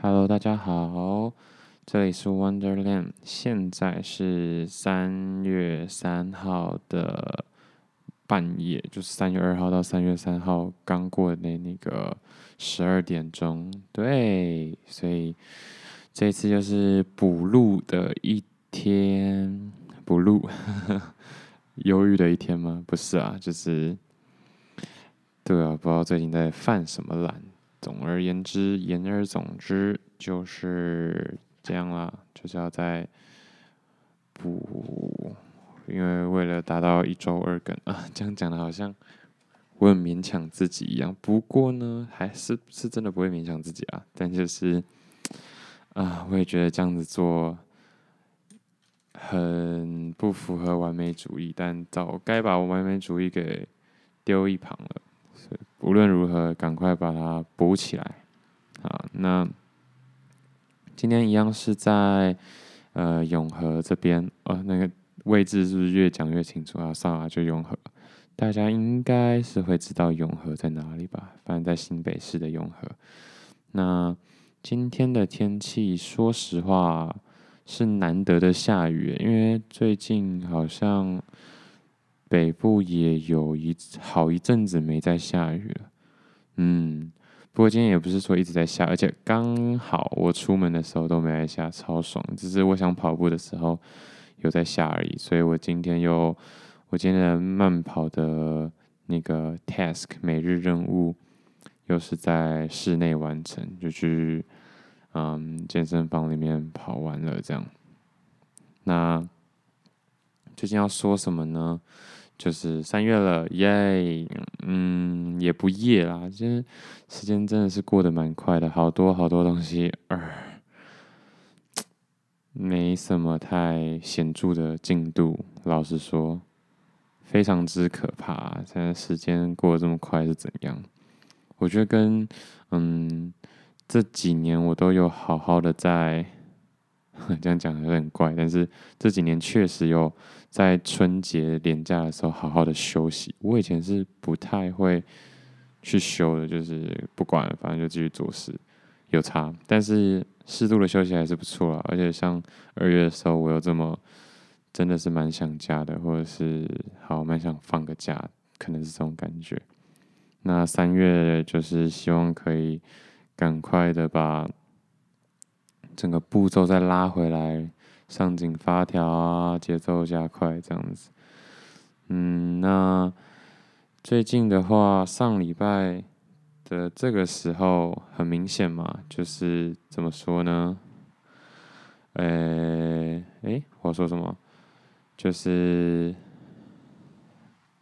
Hello，大家好，这里是 Wonderland，现在是三月三号的半夜，就是三月二号到三月三号刚过的那个十二点钟，对，所以这次就是补录的一天，补录，忧郁的一天吗？不是啊，就是，对啊，不知道最近在犯什么懒。总而言之，言而总之就是这样啦，就是要再补，因为为了达到一周二更啊，这样讲的好像我很勉强自己一样。不过呢，还是是真的不会勉强自己啊，但就是啊，我也觉得这样子做很不符合完美主义，但早该把我完美主义给丢一旁了。无论如何，赶快把它补起来。好，那今天一样是在呃永和这边，哦那个位置是不是越讲越清楚啊？上来，就永和，大家应该是会知道永和在哪里吧？反正在新北市的永和。那今天的天气，说实话是难得的下雨，因为最近好像。北部也有一好一阵子没再下雨了，嗯，不过今天也不是说一直在下，而且刚好我出门的时候都没在下，超爽。只是我想跑步的时候有在下而已，所以我今天又我今天的慢跑的那个 task 每日任务又是在室内完成，就去嗯健身房里面跑完了这样。那最近要说什么呢？就是三月了，耶！嗯，也不夜啦，其实时间真的是过得蛮快的，好多好多东西，呃，没什么太显著的进度。老实说，非常之可怕。现在时间过得这么快是怎样？我觉得跟嗯这几年我都有好好的在。这样讲有点怪，但是这几年确实有在春节连假的时候好好的休息。我以前是不太会去休的，就是不管，反正就继续做事，有差。但是适度的休息还是不错啦。而且像二月的时候，我又这么真的是蛮想家的，或者是好蛮想放个假，可能是这种感觉。那三月就是希望可以赶快的把。整个步骤再拉回来，上紧发条啊，节奏加快这样子。嗯，那最近的话，上礼拜的这个时候很明显嘛，就是怎么说呢？诶、欸，诶、我说什么？就是，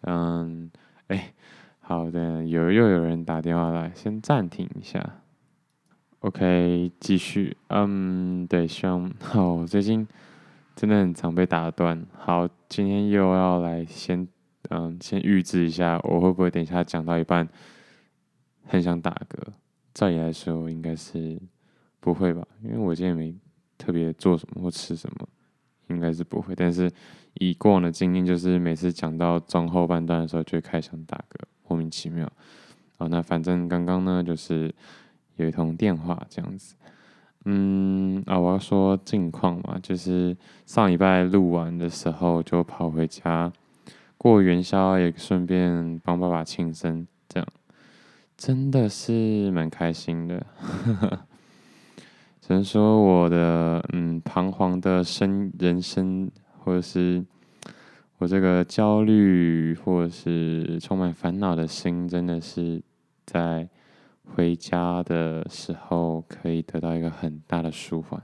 嗯，诶、好的，有又有人打电话来，先暂停一下。OK，继续。嗯，对，希望 好。最近真的很常被打断。好，今天又要来先嗯，先预知一下，我会不会等一下讲到一半很想打嗝？照理来说，应该是不会吧，因为我今天没特别做什么或吃什么，应该是不会。但是以过往的经验，就是每次讲到中后半段的时候，就会开始想打嗝，莫名其妙。好，那反正刚刚呢，就是。有一通电话这样子，嗯啊，我要说近况嘛，就是上礼拜录完的时候就跑回家过元宵，也顺便帮爸爸庆生，这样真的是蛮开心的。只能说我的嗯彷徨的生人生，或者是我这个焦虑或是充满烦恼的心，真的是在。回家的时候可以得到一个很大的舒缓。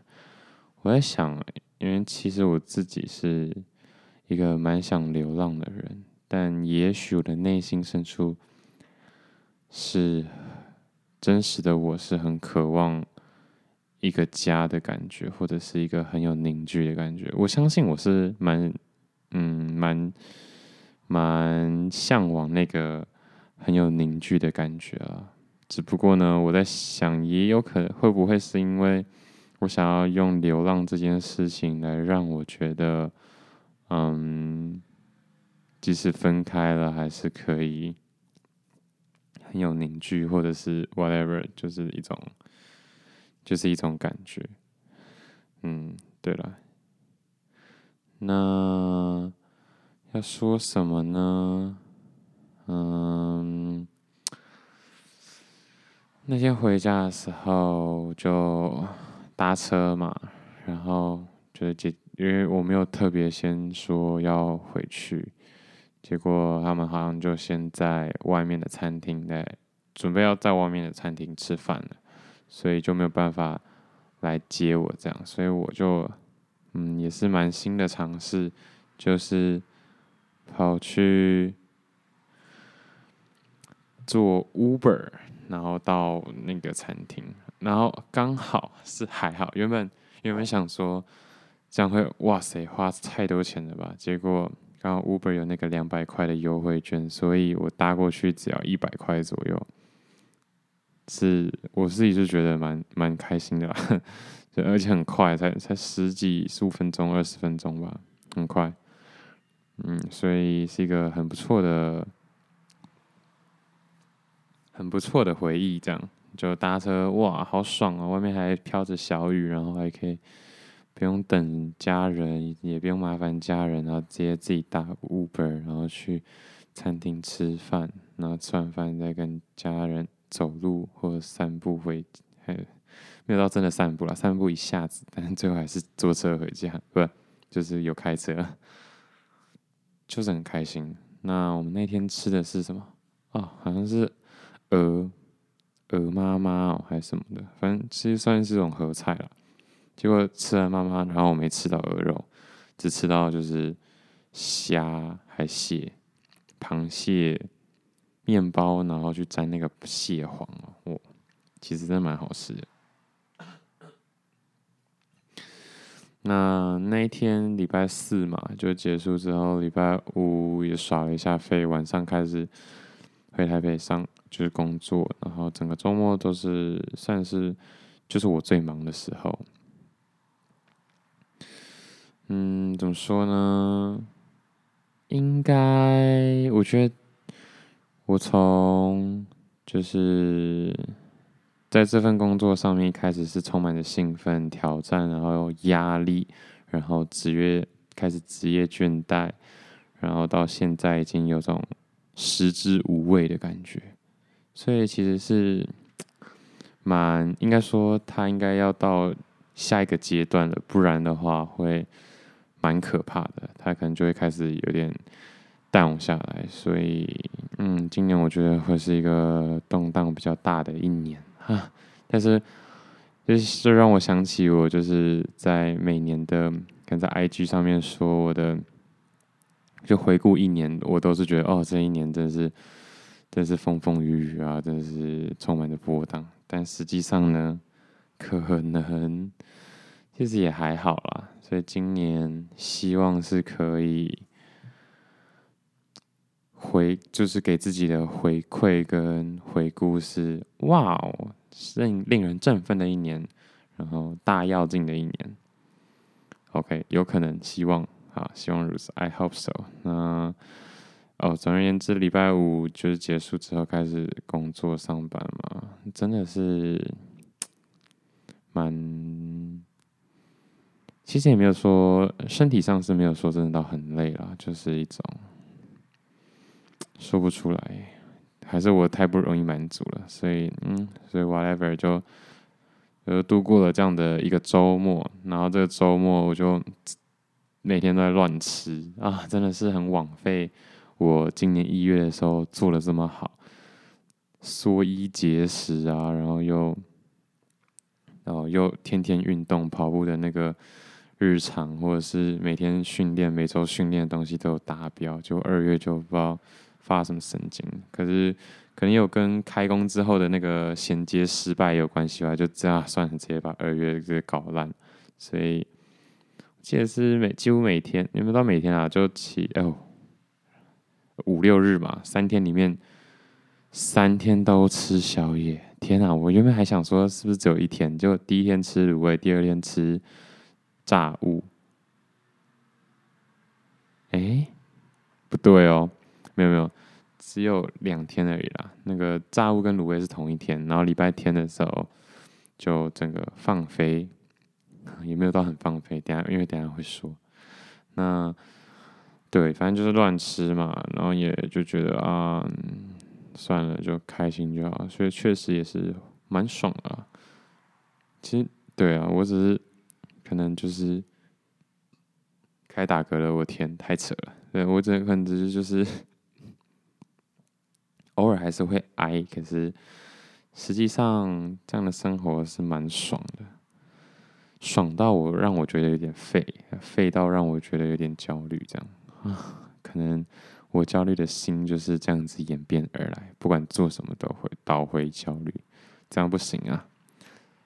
我在想，因为其实我自己是一个蛮想流浪的人，但也许我的内心深处是真实的，我是很渴望一个家的感觉，或者是一个很有凝聚的感觉。我相信我是蛮嗯蛮蛮向往那个很有凝聚的感觉啊。只不过呢，我在想，也有可能会不会是因为我想要用流浪这件事情来让我觉得，嗯，即使分开了，还是可以很有凝聚，或者是 whatever，就是一种，就是一种感觉。嗯，对了，那要说什么呢？嗯，那天回家的时候就搭车嘛，然后就是姐，因为我没有特别先说要回去，结果他们好像就先在外面的餐厅在准备要在外面的餐厅吃饭了，所以就没有办法来接我这样，所以我就嗯也是蛮新的尝试，就是跑去。坐 Uber，然后到那个餐厅，然后刚好是还好，原本原本想说这样会哇塞花太多钱了吧，结果刚好 Uber 有那个两百块的优惠券，所以我搭过去只要一百块左右，是我自己就觉得蛮蛮开心的，就而且很快，才才十几十五分钟二十分钟吧，很快，嗯，所以是一个很不错的。很不错的回忆，这样就搭车哇，好爽啊！外面还飘着小雨，然后还可以不用等家人，也不用麻烦家人，然后直接自己打 Uber，然后去餐厅吃饭，然后吃完饭再跟家人走路或散步回，还 没有到真的散步了，散步一下子，但是最后还是坐车回家，不就是有开车，就是很开心。那我们那天吃的是什么？哦，好像是。鹅，鹅妈妈哦，还是什么的，反正其实算是这种合菜了。结果吃完妈妈，然后我没吃到鹅肉，只吃到就是虾、还蟹、螃蟹、面包，然后去沾那个蟹黄哦，其实真的蛮好吃的。那那一天礼拜四嘛，就结束之后，礼拜五也耍了一下废，晚上开始回台北上。就是工作，然后整个周末都是算是就是我最忙的时候。嗯，怎么说呢？应该我觉得我从就是在这份工作上面一开始是充满着兴奋、挑战，然后有压力，然后职业开始职业倦怠，然后到现在已经有种食之无味的感觉。所以其实是蛮应该说，他应该要到下一个阶段了，不然的话会蛮可怕的。他可能就会开始有点淡下来。所以，嗯，今年我觉得会是一个动荡比较大的一年哈。但是，就是这让我想起我就是在每年的跟在 IG 上面说我的，就回顾一年，我都是觉得哦，这一年真是。真是风风雨雨啊，真是充满着波荡。但实际上呢，可能其实也还好啦。所以今年希望是可以回，就是给自己的回馈跟回顾是：哇哦，令令人振奋的一年，然后大跃进的一年。OK，有可能，希望啊，希望如此。I hope so。那。哦，总而言之，礼拜五就是结束之后开始工作上班嘛，真的是蛮，其实也没有说身体上是没有说真的到很累啦，就是一种说不出来，还是我太不容易满足了，所以嗯，所以 whatever 就就度过了这样的一个周末，然后这个周末我就每天都在乱吃啊，真的是很枉费。我今年一月的时候做的这么好，缩衣节食啊，然后又，然后又天天运动跑步的那个日常，或者是每天训练、每周训练的东西都有达标，就二月就不知道发什么神经，可是可能有跟开工之后的那个衔接失败有关系吧，就这样算了，直接把二月给搞烂，所以记得是每几乎每天，你们到每天啊？就起哦。五六日嘛，三天里面三天都吃宵夜。天啊，我原本还想说是不是只有一天，就第一天吃卤味，第二天吃炸物。哎、不对哦，没有没有，只有两天而已啦。那个炸物跟卤味是同一天，然后礼拜天的时候就整个放飞，也没有到很放飞。等下因为等下会说，那对，反正就是乱吃嘛，然后也就觉得啊，算了，就开心就好。所以确实也是蛮爽的。其实对啊，我只是可能就是开打嗝了，我天，太扯了。对，我只可能只是就是 偶尔还是会挨，可是实际上这样的生活是蛮爽的，爽到我让我觉得有点废，废到让我觉得有点焦虑，这样啊，可能我焦虑的心就是这样子演变而来，不管做什么都会倒回焦虑，这样不行啊，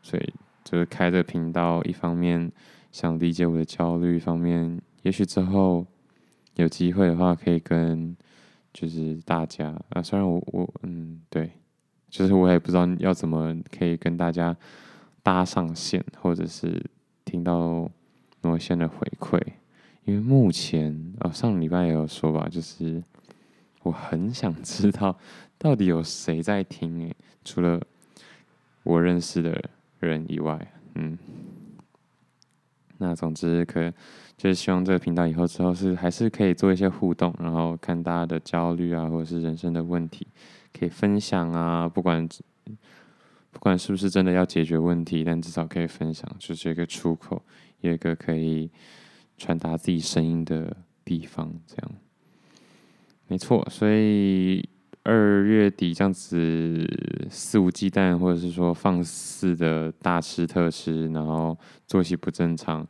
所以就是开这个频道，一方面想理解我的焦虑，一方面也许之后。有机会的话，可以跟就是大家啊，虽然我我嗯对，就是我也不知道要怎么可以跟大家搭上线，或者是听到某些的回馈，因为目前啊上礼拜也有说吧，就是我很想知道到底有谁在听诶，除了我认识的人以外，嗯。那总之可就是希望这个频道以后之后是还是可以做一些互动，然后看大家的焦虑啊，或者是人生的问题，可以分享啊。不管不管是不是真的要解决问题，但至少可以分享，就是一个出口，有一个可以传达自己声音的地方。这样没错，所以。二月底这样子肆无忌惮，或者是说放肆的大吃特吃，然后作息不正常，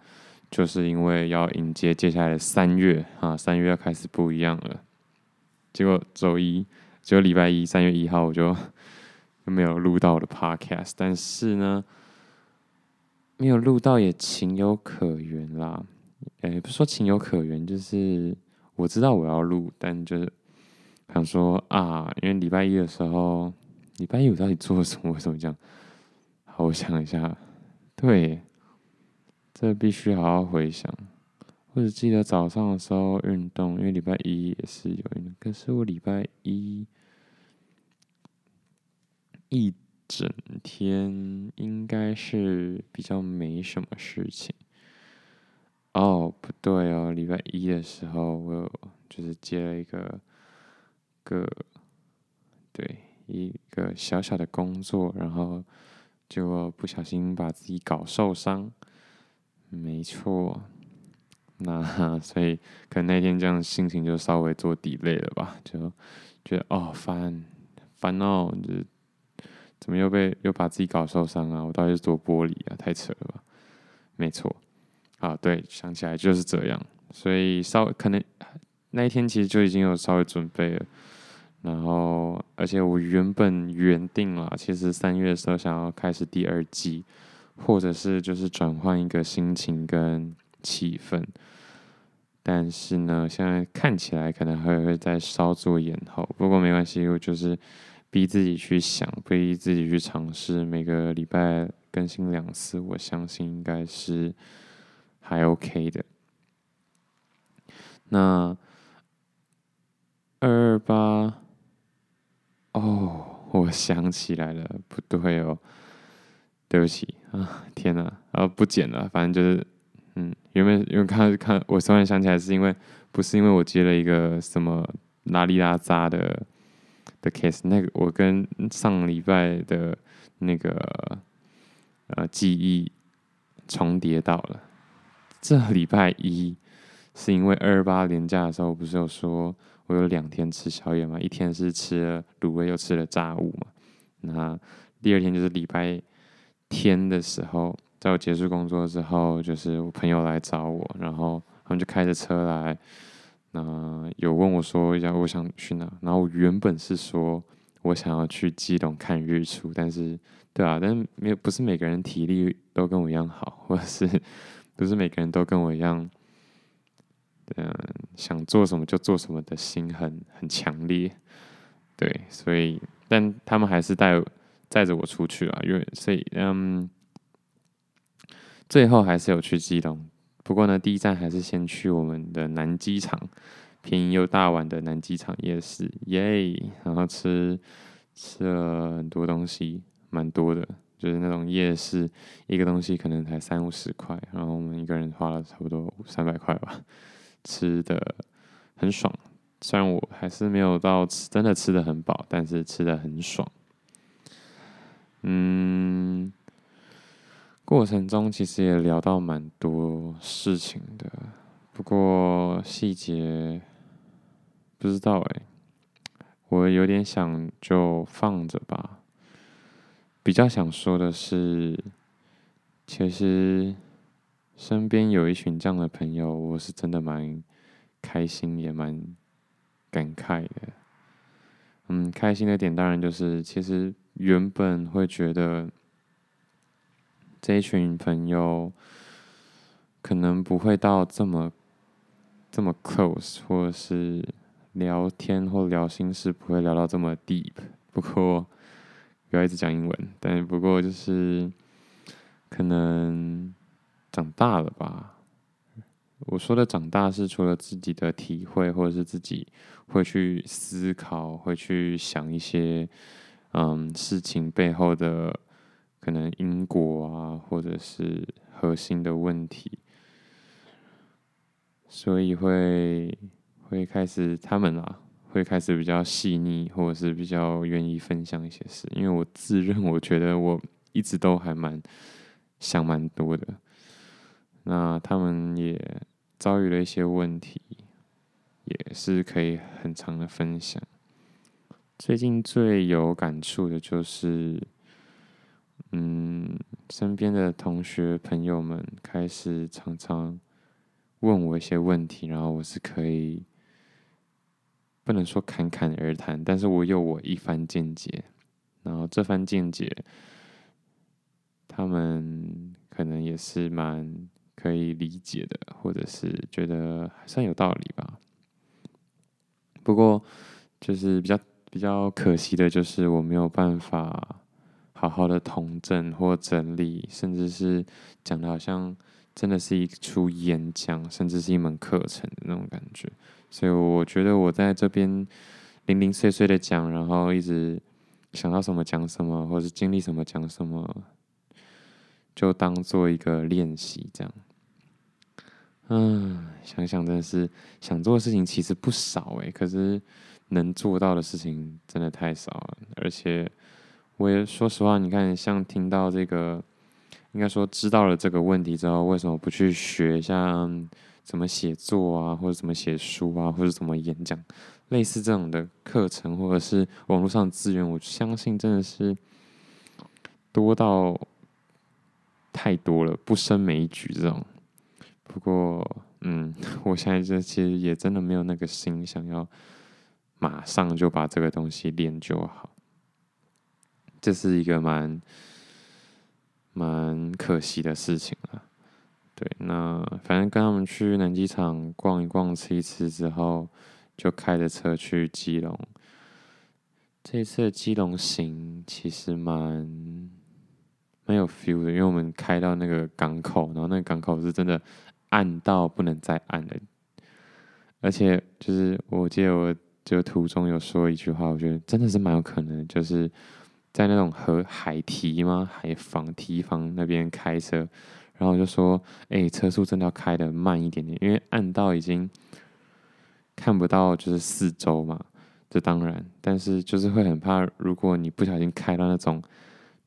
就是因为要迎接接下来的三月啊，三月要开始不一样了。结果周一，结果礼拜一，三月一号我就没有录到我的 podcast，但是呢，没有录到也情有可原啦。诶，不是说情有可原，就是我知道我要录，但就是。想说啊，因为礼拜一的时候，礼拜一我到底做了什么？为什么这样？好，我想一下，对，这必须好好回想。或者记得早上的时候运动，因为礼拜一也是有运动。可是我礼拜一一整天应该是比较没什么事情。哦，不对哦，礼拜一的时候我有就是接了一个。个对一个小小的工作，然后就不小心把自己搞受伤，没错。那 所以可能那天这样心情就稍微做底累了吧，就觉得哦烦烦哦，就是怎么又被又把自己搞受伤啊？我到底是做玻璃啊？太扯了吧？没错，啊对，想起来就是这样。所以稍微可能那一天其实就已经有稍微准备了。然后，而且我原本原定了，其实三月的时候想要开始第二季，或者是就是转换一个心情跟气氛，但是呢，现在看起来可能还会再稍作延后。不过没关系，我就是逼自己去想，逼自己去尝试，每个礼拜更新两次，我相信应该是还 OK 的。那二二八。哦，我想起来了，不对哦，对不起啊，天哪，然后不剪了，反正就是，嗯，原本因为看看，我突然想起来，是因为不是因为我接了一个什么拉里拉扎的的 case，那个我跟上礼拜的那个呃记忆重叠到了，这礼拜一是因为二八连假的时候，不是有说。我有两天吃宵夜嘛，一天是吃了卤味，又吃了炸物嘛。那第二天就是礼拜天的时候，在我结束工作之后，就是我朋友来找我，然后他们就开着车来，那有问我说一下我想去哪，然后我原本是说我想要去基隆看日出，但是对啊，但是没有不是每个人体力都跟我一样好，或者是不是每个人都跟我一样。嗯，想做什么就做什么的心很很强烈，对，所以但他们还是带载着我出去啊，因为所以嗯，最后还是有去基隆，不过呢，第一站还是先去我们的南机场，便宜又大碗的南机场夜市，耶，然后吃吃了很多东西，蛮多的，就是那种夜市，一个东西可能才三五十块，然后我们一个人花了差不多三百块吧，吃的很爽。虽然我还是没有到吃真的吃的很饱，但是吃的很爽。嗯，过程中其实也聊到蛮多事情的，不过细节不知道哎，我有点想就放着吧。比较想说的是，其实身边有一群这样的朋友，我是真的蛮开心，也蛮感慨的。嗯，开心的点当然就是其实。原本会觉得这一群朋友可能不会到这么这么 close，或者是聊天或聊心事不会聊到这么 deep。不过不要一直讲英文，但不过就是可能长大了吧。我说的长大是除了自己的体会，或者是自己会去思考，会去想一些。嗯，事情背后的可能因果啊，或者是核心的问题，所以会会开始他们啊，会开始比较细腻，或者是比较愿意分享一些事。因为我自认我觉得我一直都还蛮想蛮多的，那他们也遭遇了一些问题，也是可以很长的分享。最近最有感触的就是，嗯，身边的同学朋友们开始常常问我一些问题，然后我是可以不能说侃侃而谈，但是我有我一番见解，然后这番见解，他们可能也是蛮可以理解的，或者是觉得还算有道理吧。不过就是比较。比较可惜的就是我没有办法好好的统整或整理，甚至是讲的好像真的是一出演讲，甚至是一门课程的那种感觉。所以我觉得我在这边零零碎碎的讲，然后一直想到什么讲什么，或是经历什么讲什么，就当做一个练习这样。嗯，想想真的是想做的事情其实不少诶，可是。能做到的事情真的太少了，而且我也说实话，你看，像听到这个，应该说知道了这个问题之后，为什么不去学像怎么写作啊，或者怎么写书啊，或者怎么演讲，类似这种的课程，或者是网络上资源，我相信真的是多到太多了，不胜枚举这种。不过，嗯，我现在这其实也真的没有那个心想要。马上就把这个东西练就好，这是一个蛮蛮可惜的事情了。对，那反正跟他们去南机场逛一逛、吃一吃之后，就开着车去基隆。这一次的基隆行其实蛮蛮有 feel 的，因为我们开到那个港口，然后那个港口是真的暗到不能再暗了，而且就是我记得我。就途中有说一句话，我觉得真的是蛮有可能，就是在那种河海堤吗？海防堤防那边开车，然后我就说，哎、车速真的要开得慢一点点，因为暗道已经看不到就是四周嘛。这当然，但是就是会很怕，如果你不小心开到那种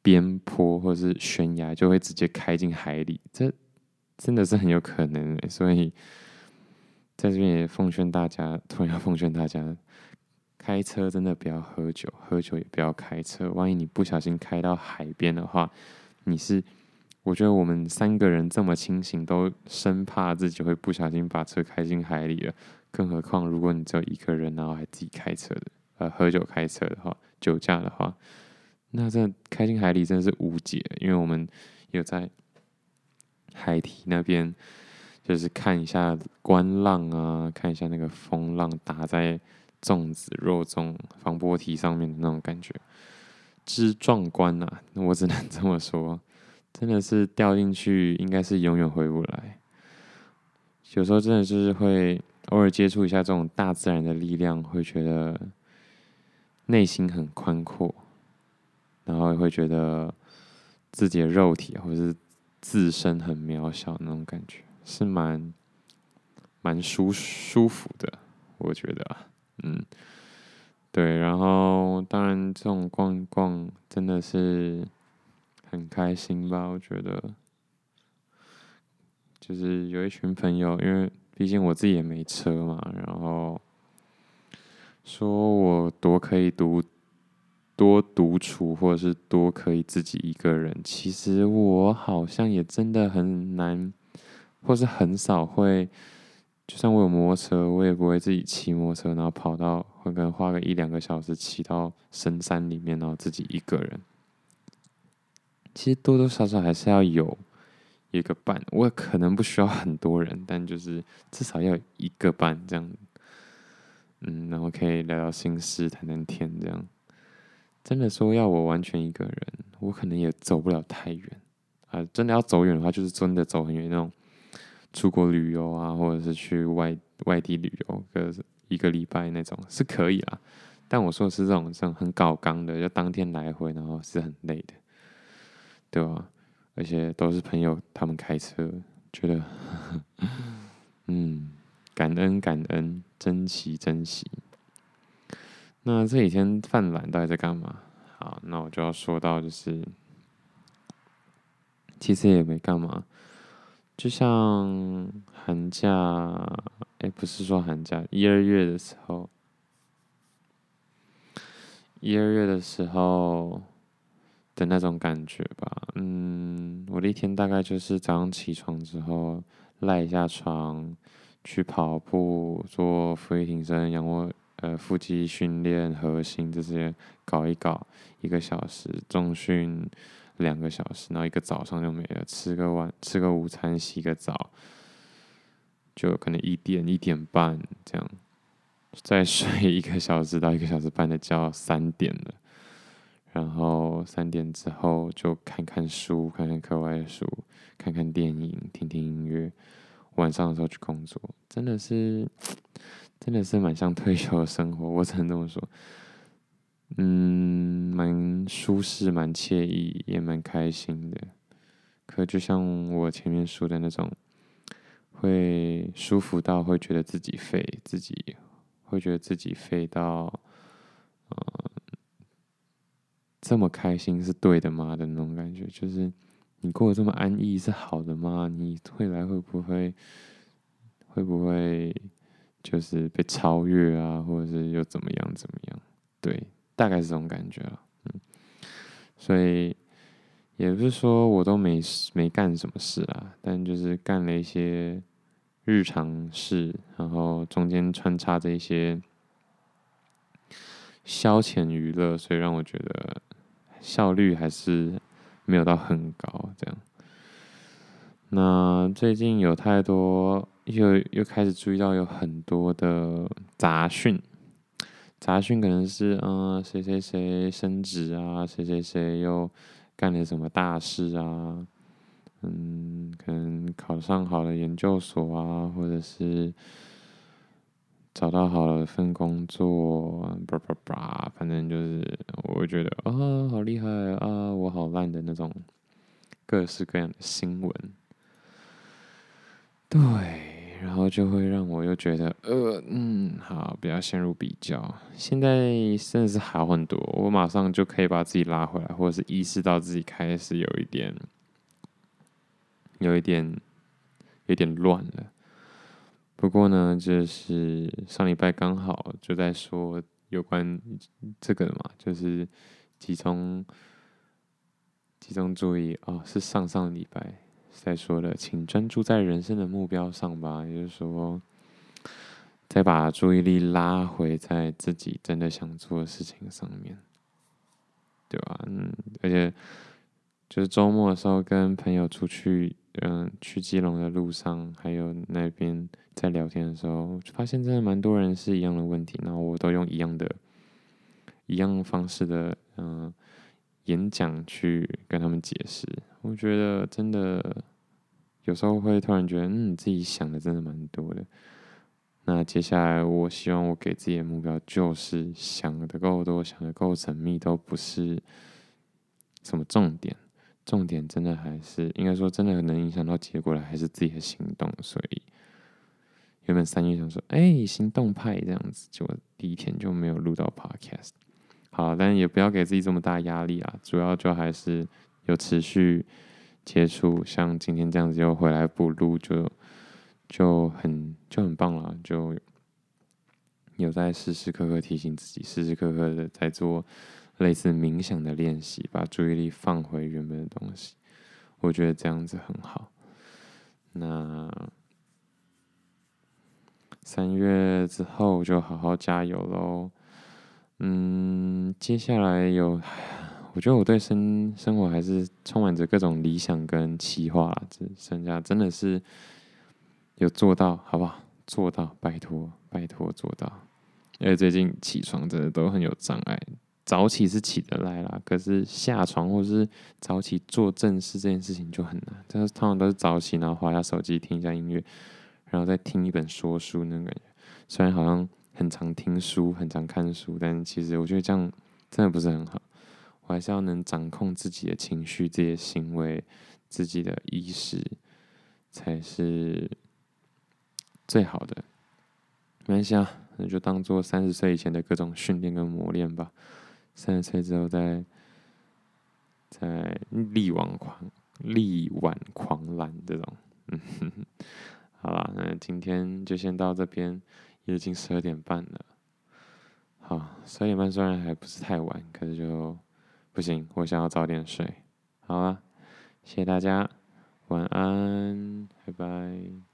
边坡或者是悬崖，就会直接开进海里，这真的是很有可能。所以在这边也奉劝大家，突然要奉劝大家。开车真的不要喝酒，喝酒也不要开车。万一你不小心开到海边的话，你是，我觉得我们三个人这么清醒，都生怕自己会不小心把车开进海里了。更何况如果你只有一个人，然后还自己开车的，呃，喝酒开车的话，酒驾的话，那这开进海里真的是无解。因为我们有在海堤那边，就是看一下观浪啊，看一下那个风浪打在。粽子肉粽防波堤上面的那种感觉，之壮观呐！我只能 这么说，真的是掉进去，应该是永远回不来。有时候真的就是会偶尔接触一下这种大自然的力量，会觉得内心很宽阔，然后也会觉得自己的肉体或者是自身很渺小那种感觉，是蛮蛮舒舒服的，我觉得啊，嗯，对，然后当然这种逛逛真的是很开心吧，我觉得，就是有一群朋友，因为毕竟我自己也没车嘛，然后说我多可以独。多独处，或者是多可以自己一个人。其实我好像也真的很难，或是很少会。就算我有摩托车，我也不会自己骑摩托车，然后跑到，会可能花个一两个小时骑到深山里面，然后自己一个人。其实多多少少还是要有一个伴。我可能不需要很多人，但就是至少要一个伴这样。嗯，然后可以聊聊心事，谈谈天这样。真的说要我完全一个人，我可能也走不了太远啊！真的要走远的话，就是真的走很远那种，出国旅游啊，或者是去外外地旅游个一个礼拜那种是可以啦。但我说的是这种这种很搞刚的，就当天来回，然后是很累的，对吧？而且都是朋友他们开车，觉得 嗯，感恩感恩，珍惜珍惜。那这几天犯懒到底在干嘛？好，那我就要说到，就是其实也没干嘛，就像寒假，哎、不是说寒假，一二月的时候，一二月的时候的那种感觉吧。嗯，我的一天大概就是早上起床之后赖一下床，去跑步，做伏地挺身、仰卧。呃，腹肌训练、核心这些搞一搞，一个小时，重训两个小时，然后一个早上就没了。吃个晚，吃个午餐，洗个澡，就可能一点一点半这样，再睡一个小时到一个小时半的觉，三点了。然后三点之后就看看书，看看课外书，看看电影，听听音乐。晚上的时候去工作，真的是。真的是蛮像退休的生活，我只能这么说。嗯，蛮舒适，蛮惬意，也蛮开心的。可就像我前面说的那种，会舒服到会觉得自己废，自己会觉得自己废到，呃，这么开心是对的吗？的那种感觉，就是你过得这么安逸是好的吗？你未来会不会，会不会？就是被超越啊，或者是又怎么样怎么样？对，大概是这种感觉了。嗯，所以也不是说我都没没干什么事啊，但就是干了一些日常事，然后中间穿插着一些消遣娱乐，所以让我觉得效率还是没有到很高。这样，那最近有太多。又又开始注意到有很多的杂讯，杂讯可能是嗯谁谁谁升职啊，谁谁谁又干了什么大事啊，嗯，可能考上好的研究所啊，或者是找到好了份工作，叭叭叭，反正就是我觉得啊、好厉害啊，我好烂的那种各式各样的新闻，对。然后就会让我又觉得，呃，嗯，好，不要陷入比较。现在真的是好很多，我马上就可以把自己拉回来，或者是意识到自己开始有一点，有一点，有点乱了。不过呢，就是上礼拜刚好就在说有关这个嘛，就是集中集中注意哦，是上上礼拜。再说了，请专注在人生的目标上吧。也就是说，再把注意力拉回在自己真的想做的事情上面，对吧？嗯，而且就是周末的时候跟朋友出去，嗯，去基隆的路上，还有那边在聊天的时候，就发现真的蛮多人是一样的问题，然后我都用一样的、一样方式的，嗯，演讲去跟他们解释。我觉得真的。有时候会突然觉得，嗯，自己想的真的蛮多的。那接下来，我希望我给自己的目标就是想的够多，想的够缜密，都不是什么重点。重点真的还是应该说，真的能影响到结果的，还是自己的行动。所以原本三月想说，哎、行动派这样子，就第一天就没有录到 podcast。好，但也不要给自己这么大压力啊，主要就还是有持续接触，像今天这样子又回来补录，就就很就很棒了，就有在时时刻刻提醒自己，时时刻刻的在做。类似冥想的练习，把注意力放回原本的东西，我觉得这样子很好。那三月之后就好好加油喽。嗯，接下来有，我觉得我对生生活还是充满着各种理想跟期望，这剩下真的是有做到，好不好？做到，拜托，拜托做到。因为最近起床真的都很有障碍。早起是起得来啦，可是下床或是早起做正事这件事情就很难。但是通常都是早起，然后滑下手机听一下音乐，然后再听一本说书那种感觉。虽然好像很常听书，很常看书，但其实我觉得这样真的不是很好。我还是要能掌控自己的情绪、自己的行为、自己的意识，才是最好的。没关系啊，那就当做三十岁以前的各种训练跟磨练吧。三十岁之后再，再力挽狂力挽狂澜这种，嗯，好啦，那今天就先到这边，已经十二点半了。好，十二点半虽然还不是太晚，可是就不行，我想要早点睡。好啊，谢谢大家，晚安，拜拜。